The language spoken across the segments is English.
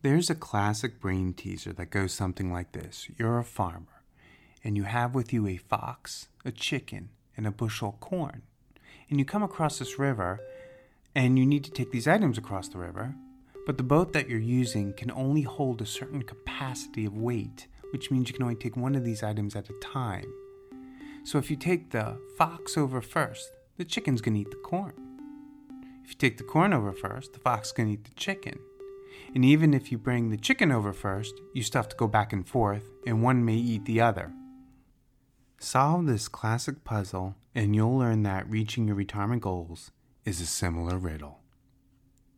There's a classic brain teaser that goes something like this You're a farmer, and you have with you a fox, a chicken, and a bushel of corn. And you come across this river, and you need to take these items across the river, but the boat that you're using can only hold a certain capacity of weight, which means you can only take one of these items at a time. So if you take the fox over first, the chicken's gonna eat the corn. If you take the corn over first, the fox can eat the chicken. And even if you bring the chicken over first, you still have to go back and forth, and one may eat the other. Solve this classic puzzle, and you'll learn that reaching your retirement goals is a similar riddle.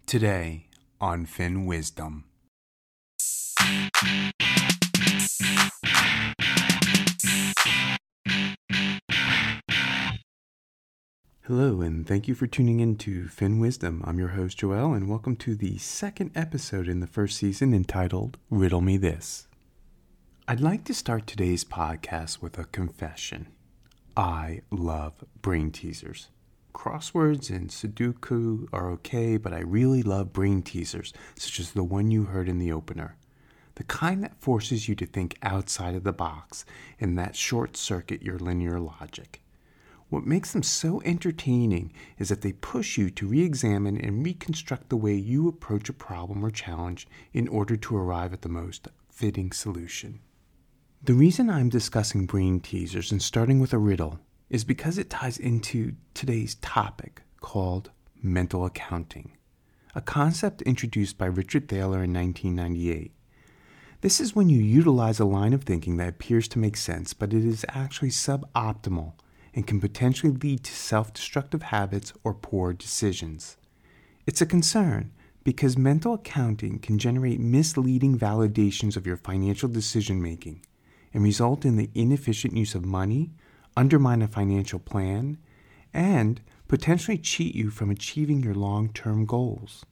Today on Fin Wizdom. Hello, and thank you for tuning in to Fin Wizdom. I'm your host, Joel, and welcome to the second episode in the first season entitled Riddle Me This. I'd like to start today's podcast with a confession. I love brain teasers. Crosswords and Sudoku are okay, but I really love brain teasers, such as the one you heard in the opener. The kind that forces you to think outside of the box and that short circuit your linear logic. What makes them so entertaining is that they push you to re examine and reconstruct the way you approach a problem or challenge in order to arrive at the most fitting solution. The reason I'm discussing brain teasers and starting with a riddle is because it ties into today's topic called mental accounting, a concept introduced by Richard Thaler in 1998. This is when you utilize a line of thinking that appears to make sense, but it is actually suboptimal and can potentially lead to self destructive habits or poor decisions. It's a concern because mental accounting can generate misleading validations of your financial decision making and result in the inefficient use of money, undermine a financial plan, and potentially cheat you from achieving your long term goals.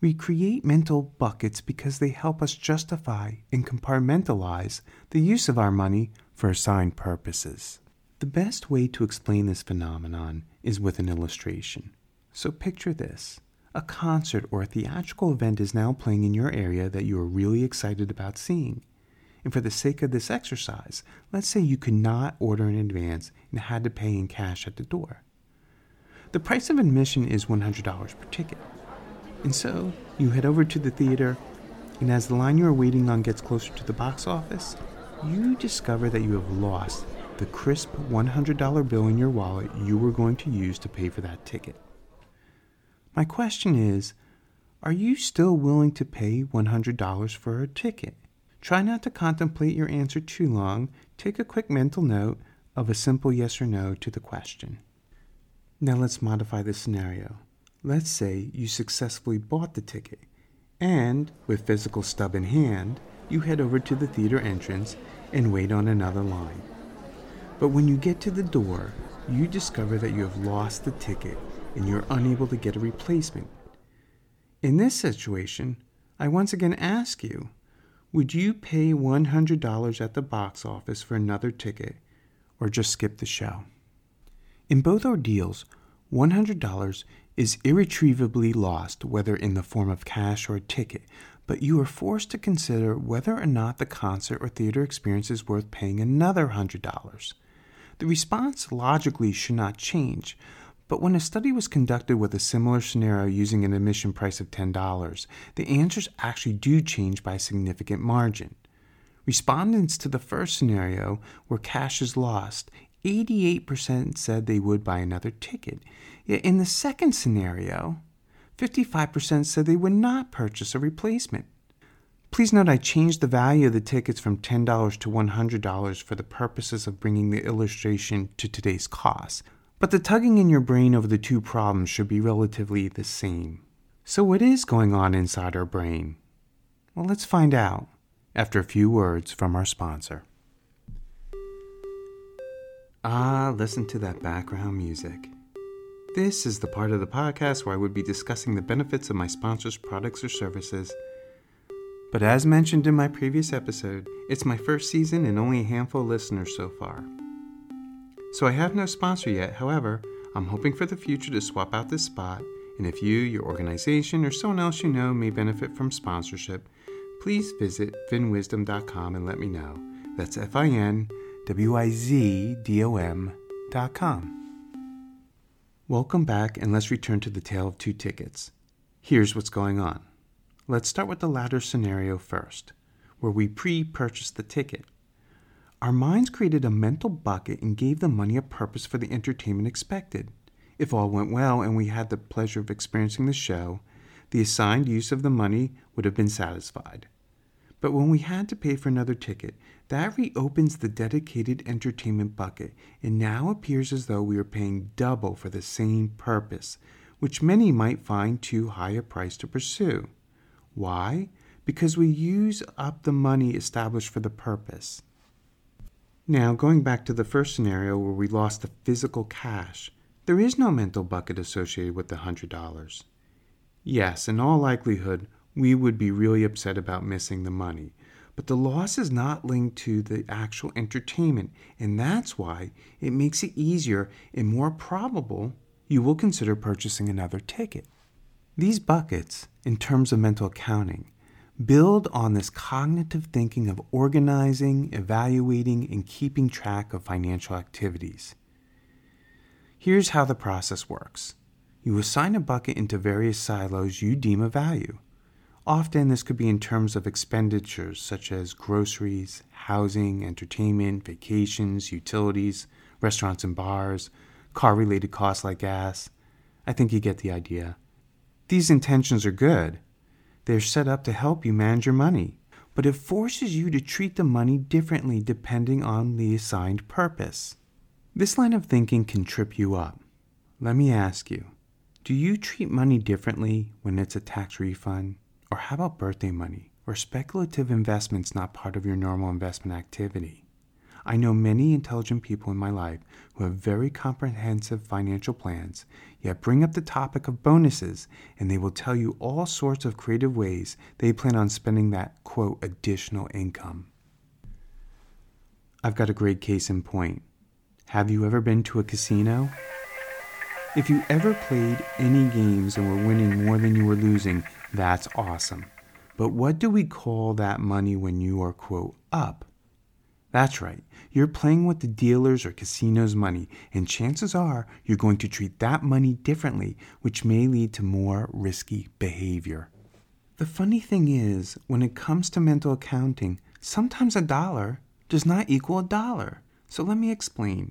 We create mental buckets because they help us justify and compartmentalize the use of our money for assigned purposes. The best way to explain this phenomenon is with an illustration. So picture this. A concert or a theatrical event is now playing in your area that you are really excited about seeing. And for the sake of this exercise, let's say you could not order in advance and had to pay in cash at the door. The price of admission is $100 per ticket. And so you head over to the theater, and as the line you are waiting on gets closer to the box office, you discover that you have lost the crisp $100 bill in your wallet you were going to use to pay for that ticket. My question is Are you still willing to pay $100 for a ticket? Try not to contemplate your answer too long. Take a quick mental note of a simple yes or no to the question. Now let's modify the scenario. Let's say you successfully bought the ticket, and with physical stub in hand, you head over to the theater entrance and wait on another line. But when you get to the door, you discover that you have lost the ticket and you're unable to get a replacement. In this situation, I once again ask you would you pay $100 at the box office for another ticket or just skip the show? In both ordeals, $100 is irretrievably lost, whether in the form of cash or a ticket, but you are forced to consider whether or not the concert or theater experience is worth paying another $100. The response logically should not change, but when a study was conducted with a similar scenario using an admission price of $10, the answers actually do change by a significant margin. Respondents to the first scenario, where cash is lost, 88% said they would buy another ticket. Yet in the second scenario, 55% said they would not purchase a replacement. Please note I changed the value of the tickets from $10 to $100 for the purposes of bringing the illustration to today's cost. But the tugging in your brain over the two problems should be relatively the same. So, what is going on inside our brain? Well, let's find out after a few words from our sponsor. Ah, listen to that background music. This is the part of the podcast where I would be discussing the benefits of my sponsor's products or services but as mentioned in my previous episode, it's my first season and only a handful of listeners so far. So I have no sponsor yet, however, I'm hoping for the future to swap out this spot, and if you, your organization, or someone else you know may benefit from sponsorship, please visit finwizdom.com and let me know. That's F I N W I Z D O M.com. Welcome back, and let's return to the tale of two tickets. Here's what's going on. Let's start with the latter scenario first, where we pre purchased the ticket. Our minds created a mental bucket and gave the money a purpose for the entertainment expected. If all went well and we had the pleasure of experiencing the show, the assigned use of the money would have been satisfied. But when we had to pay for another ticket, that reopens the dedicated entertainment bucket and now appears as though we are paying double for the same purpose, which many might find too high a price to pursue. Why? Because we use up the money established for the purpose. Now, going back to the first scenario where we lost the physical cash, there is no mental bucket associated with the $100. Yes, in all likelihood, we would be really upset about missing the money. But the loss is not linked to the actual entertainment, and that's why it makes it easier and more probable you will consider purchasing another ticket. These buckets, in terms of mental accounting, build on this cognitive thinking of organizing, evaluating, and keeping track of financial activities. Here's how the process works you assign a bucket into various silos you deem of value. Often, this could be in terms of expenditures such as groceries, housing, entertainment, vacations, utilities, restaurants and bars, car related costs like gas. I think you get the idea. These intentions are good, they're set up to help you manage your money, but it forces you to treat the money differently depending on the assigned purpose. This line of thinking can trip you up. Let me ask you do you treat money differently when it's a tax refund? Or how about birthday money or speculative investments not part of your normal investment activity? I know many intelligent people in my life who have very comprehensive financial plans, yet bring up the topic of bonuses, and they will tell you all sorts of creative ways they plan on spending that, quote, additional income. I've got a great case in point. Have you ever been to a casino? If you ever played any games and were winning more than you were losing, that's awesome. But what do we call that money when you are, quote, up? That's right, you're playing with the dealer's or casino's money, and chances are you're going to treat that money differently, which may lead to more risky behavior. The funny thing is, when it comes to mental accounting, sometimes a dollar does not equal a dollar. So let me explain.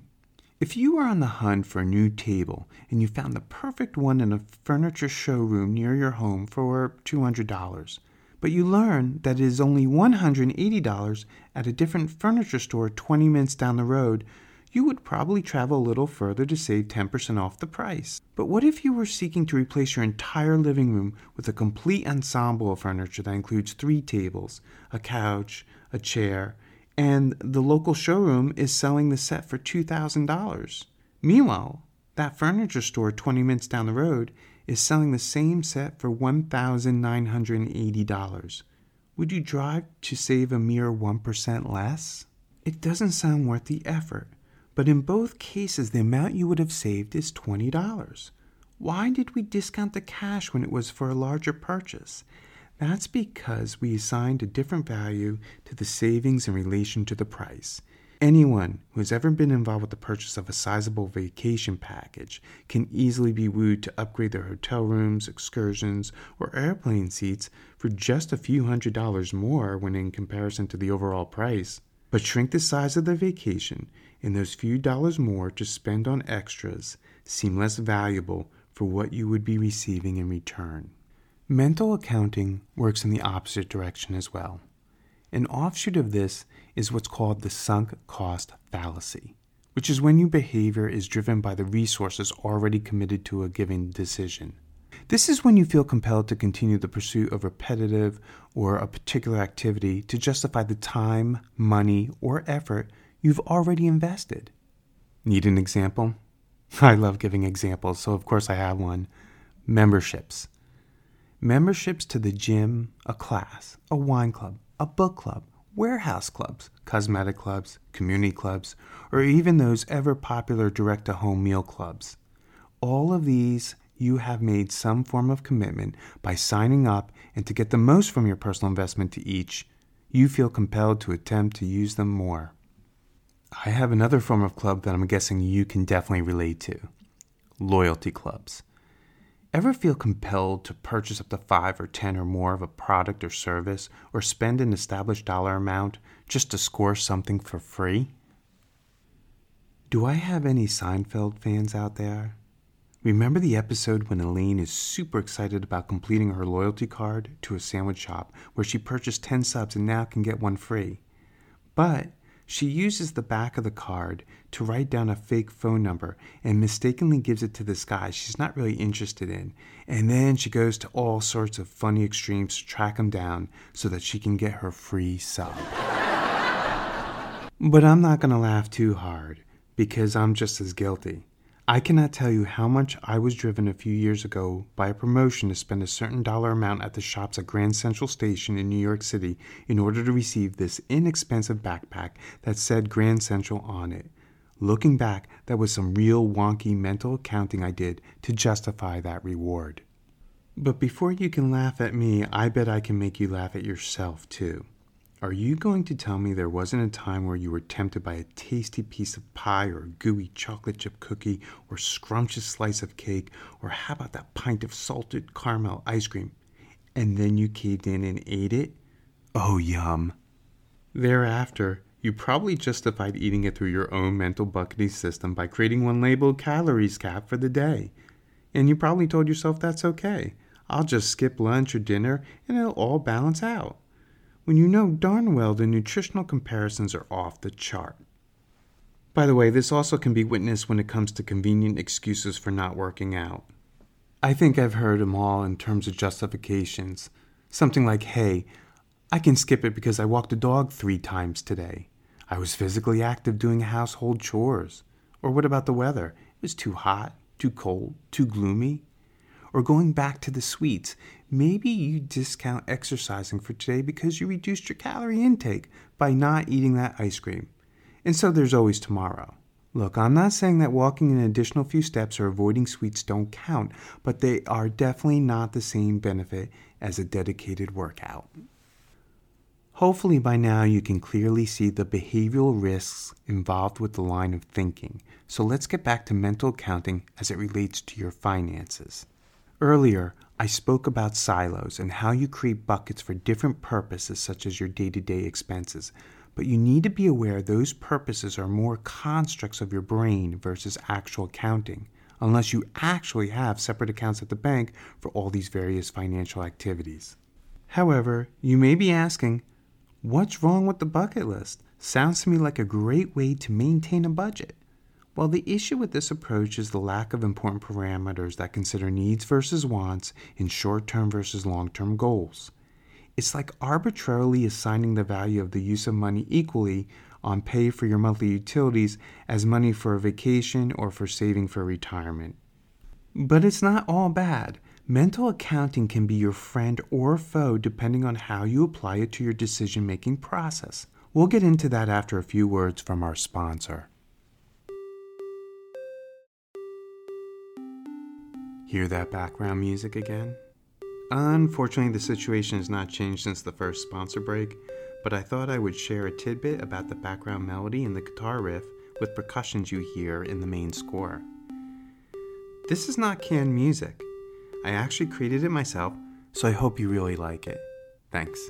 If you are on the hunt for a new table and you found the perfect one in a furniture showroom near your home for $200, but you learn that it is only $180 at a different furniture store 20 minutes down the road, you would probably travel a little further to save 10% off the price. But what if you were seeking to replace your entire living room with a complete ensemble of furniture that includes three tables, a couch, a chair, and the local showroom is selling the set for $2,000? Meanwhile, that furniture store 20 minutes down the road is selling the same set for $1,980. Would you drive to save a mere 1% less? It doesn't sound worth the effort, but in both cases, the amount you would have saved is $20. Why did we discount the cash when it was for a larger purchase? That's because we assigned a different value to the savings in relation to the price. Anyone who has ever been involved with the purchase of a sizable vacation package can easily be wooed to upgrade their hotel rooms, excursions, or airplane seats for just a few hundred dollars more when in comparison to the overall price. But shrink the size of the vacation, and those few dollars more to spend on extras seem less valuable for what you would be receiving in return. Mental accounting works in the opposite direction as well. An offshoot of this is what's called the sunk cost fallacy, which is when your behavior is driven by the resources already committed to a given decision. This is when you feel compelled to continue the pursuit of repetitive or a particular activity to justify the time, money, or effort you've already invested. Need an example? I love giving examples, so of course I have one. Memberships. Memberships to the gym, a class, a wine club, a book club, warehouse clubs, cosmetic clubs, community clubs, or even those ever popular direct to home meal clubs. All of these you have made some form of commitment by signing up and to get the most from your personal investment to each, you feel compelled to attempt to use them more. I have another form of club that I'm guessing you can definitely relate to loyalty clubs. Ever feel compelled to purchase up to 5 or 10 or more of a product or service or spend an established dollar amount just to score something for free? Do I have any Seinfeld fans out there? Remember the episode when Elaine is super excited about completing her loyalty card to a sandwich shop where she purchased 10 subs and now can get one free? But she uses the back of the card to write down a fake phone number and mistakenly gives it to this guy she's not really interested in. And then she goes to all sorts of funny extremes to track him down so that she can get her free sub. but I'm not going to laugh too hard because I'm just as guilty. I cannot tell you how much I was driven a few years ago by a promotion to spend a certain dollar amount at the shops at Grand Central Station in New York City in order to receive this inexpensive backpack that said Grand Central on it. Looking back, that was some real wonky mental accounting I did to justify that reward. But before you can laugh at me, I bet I can make you laugh at yourself too. Are you going to tell me there wasn't a time where you were tempted by a tasty piece of pie or a gooey chocolate chip cookie or scrumptious slice of cake or how about that pint of salted caramel ice cream and then you caved in and ate it? Oh, yum. Thereafter, you probably justified eating it through your own mental bucketing system by creating one labeled calories cap for the day. And you probably told yourself that's okay. I'll just skip lunch or dinner and it'll all balance out when you know darn well the nutritional comparisons are off the chart. By the way, this also can be witnessed when it comes to convenient excuses for not working out. I think I've heard them all in terms of justifications. Something like, hey, I can skip it because I walked the dog three times today. I was physically active doing household chores. Or what about the weather? It was too hot, too cold, too gloomy. Or going back to the sweets, maybe you discount exercising for today because you reduced your calorie intake by not eating that ice cream. And so there's always tomorrow. Look, I'm not saying that walking an additional few steps or avoiding sweets don't count, but they are definitely not the same benefit as a dedicated workout. Hopefully, by now you can clearly see the behavioral risks involved with the line of thinking. So let's get back to mental accounting as it relates to your finances. Earlier, I spoke about silos and how you create buckets for different purposes, such as your day to day expenses. But you need to be aware those purposes are more constructs of your brain versus actual accounting, unless you actually have separate accounts at the bank for all these various financial activities. However, you may be asking, what's wrong with the bucket list? Sounds to me like a great way to maintain a budget. Well, the issue with this approach is the lack of important parameters that consider needs versus wants in short term versus long term goals. It's like arbitrarily assigning the value of the use of money equally on pay for your monthly utilities as money for a vacation or for saving for retirement. But it's not all bad. Mental accounting can be your friend or foe depending on how you apply it to your decision making process. We'll get into that after a few words from our sponsor. Hear that background music again? Unfortunately, the situation has not changed since the first sponsor break, but I thought I would share a tidbit about the background melody and the guitar riff with percussions you hear in the main score. This is not canned music. I actually created it myself, so I hope you really like it. Thanks.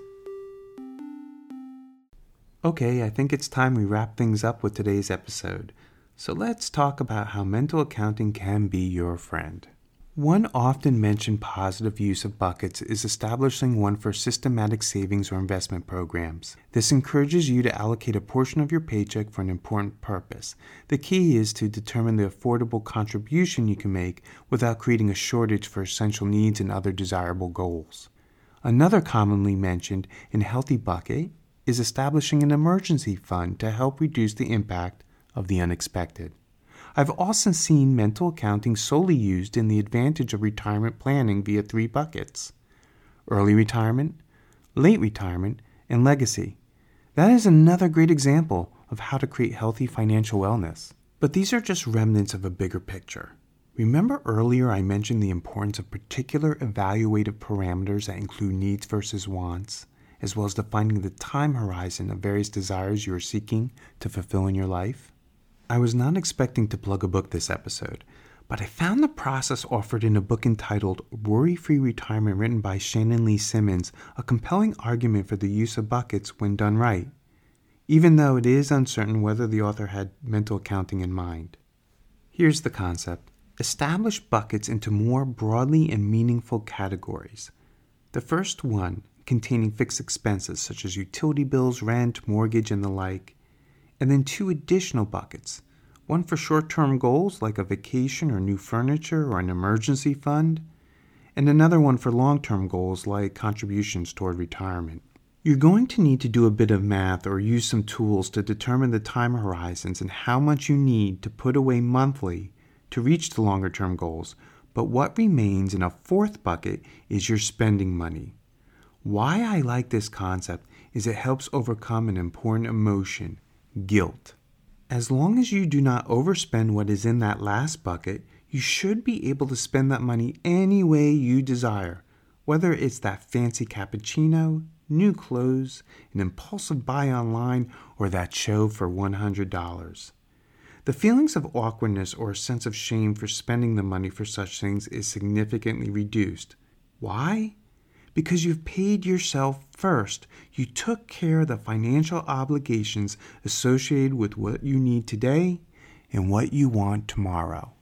Okay, I think it's time we wrap things up with today's episode. So let's talk about how mental accounting can be your friend. One often mentioned positive use of buckets is establishing one for systematic savings or investment programs. This encourages you to allocate a portion of your paycheck for an important purpose. The key is to determine the affordable contribution you can make without creating a shortage for essential needs and other desirable goals. Another commonly mentioned and healthy bucket is establishing an emergency fund to help reduce the impact of the unexpected. I've also seen mental accounting solely used in the advantage of retirement planning via three buckets early retirement, late retirement, and legacy. That is another great example of how to create healthy financial wellness. But these are just remnants of a bigger picture. Remember earlier I mentioned the importance of particular evaluative parameters that include needs versus wants, as well as defining the time horizon of various desires you are seeking to fulfill in your life? I was not expecting to plug a book this episode, but I found the process offered in a book entitled Worry Free Retirement, written by Shannon Lee Simmons, a compelling argument for the use of buckets when done right, even though it is uncertain whether the author had mental accounting in mind. Here's the concept establish buckets into more broadly and meaningful categories. The first one, containing fixed expenses such as utility bills, rent, mortgage, and the like, and then two additional buckets one for short term goals like a vacation or new furniture or an emergency fund, and another one for long term goals like contributions toward retirement. You're going to need to do a bit of math or use some tools to determine the time horizons and how much you need to put away monthly to reach the longer term goals. But what remains in a fourth bucket is your spending money. Why I like this concept is it helps overcome an important emotion guilt. As long as you do not overspend what is in that last bucket, you should be able to spend that money any way you desire, whether it's that fancy cappuccino, new clothes, an impulsive buy online, or that show for $100. The feelings of awkwardness or a sense of shame for spending the money for such things is significantly reduced. Why? Because you've paid yourself first. You took care of the financial obligations associated with what you need today and what you want tomorrow.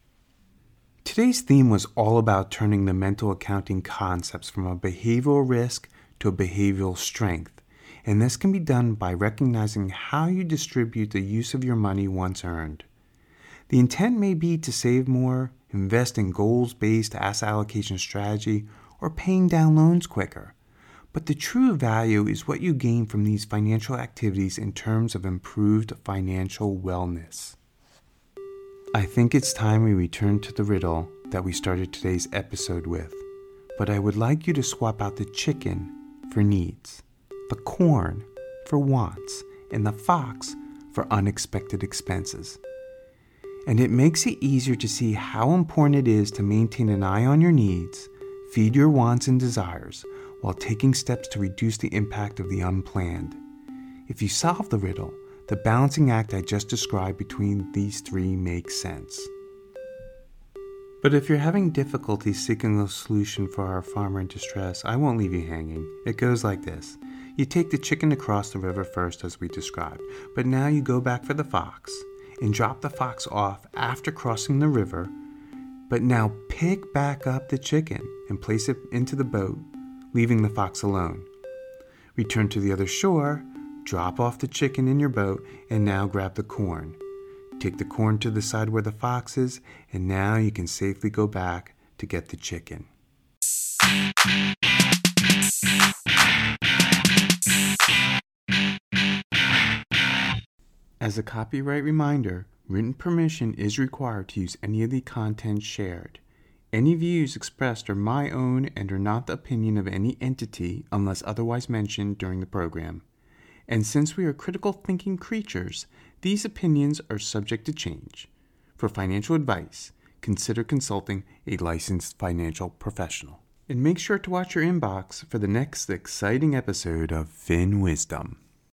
Today's theme was all about turning the mental accounting concepts from a behavioral risk to a behavioral strength. And this can be done by recognizing how you distribute the use of your money once earned. The intent may be to save more, invest in goals based asset allocation strategy, or paying down loans quicker. But the true value is what you gain from these financial activities in terms of improved financial wellness. I think it's time we return to the riddle that we started today's episode with, but I would like you to swap out the chicken for needs, the corn for wants, and the fox for unexpected expenses. And it makes it easier to see how important it is to maintain an eye on your needs Feed your wants and desires while taking steps to reduce the impact of the unplanned. If you solve the riddle, the balancing act I just described between these three makes sense. But if you're having difficulty seeking a solution for our farmer in distress, I won't leave you hanging. It goes like this You take the chicken across the river first, as we described, but now you go back for the fox and drop the fox off after crossing the river but now pick back up the chicken and place it into the boat, leaving the fox alone. Return to the other shore, drop off the chicken in your boat, and now grab the corn. Take the corn to the side where the fox is, and now you can safely go back to get the chicken. As a copyright reminder, Written permission is required to use any of the content shared. Any views expressed are my own and are not the opinion of any entity unless otherwise mentioned during the program. And since we are critical thinking creatures, these opinions are subject to change. For financial advice, consider consulting a licensed financial professional. And make sure to watch your inbox for the next exciting episode of Fin Wizdom.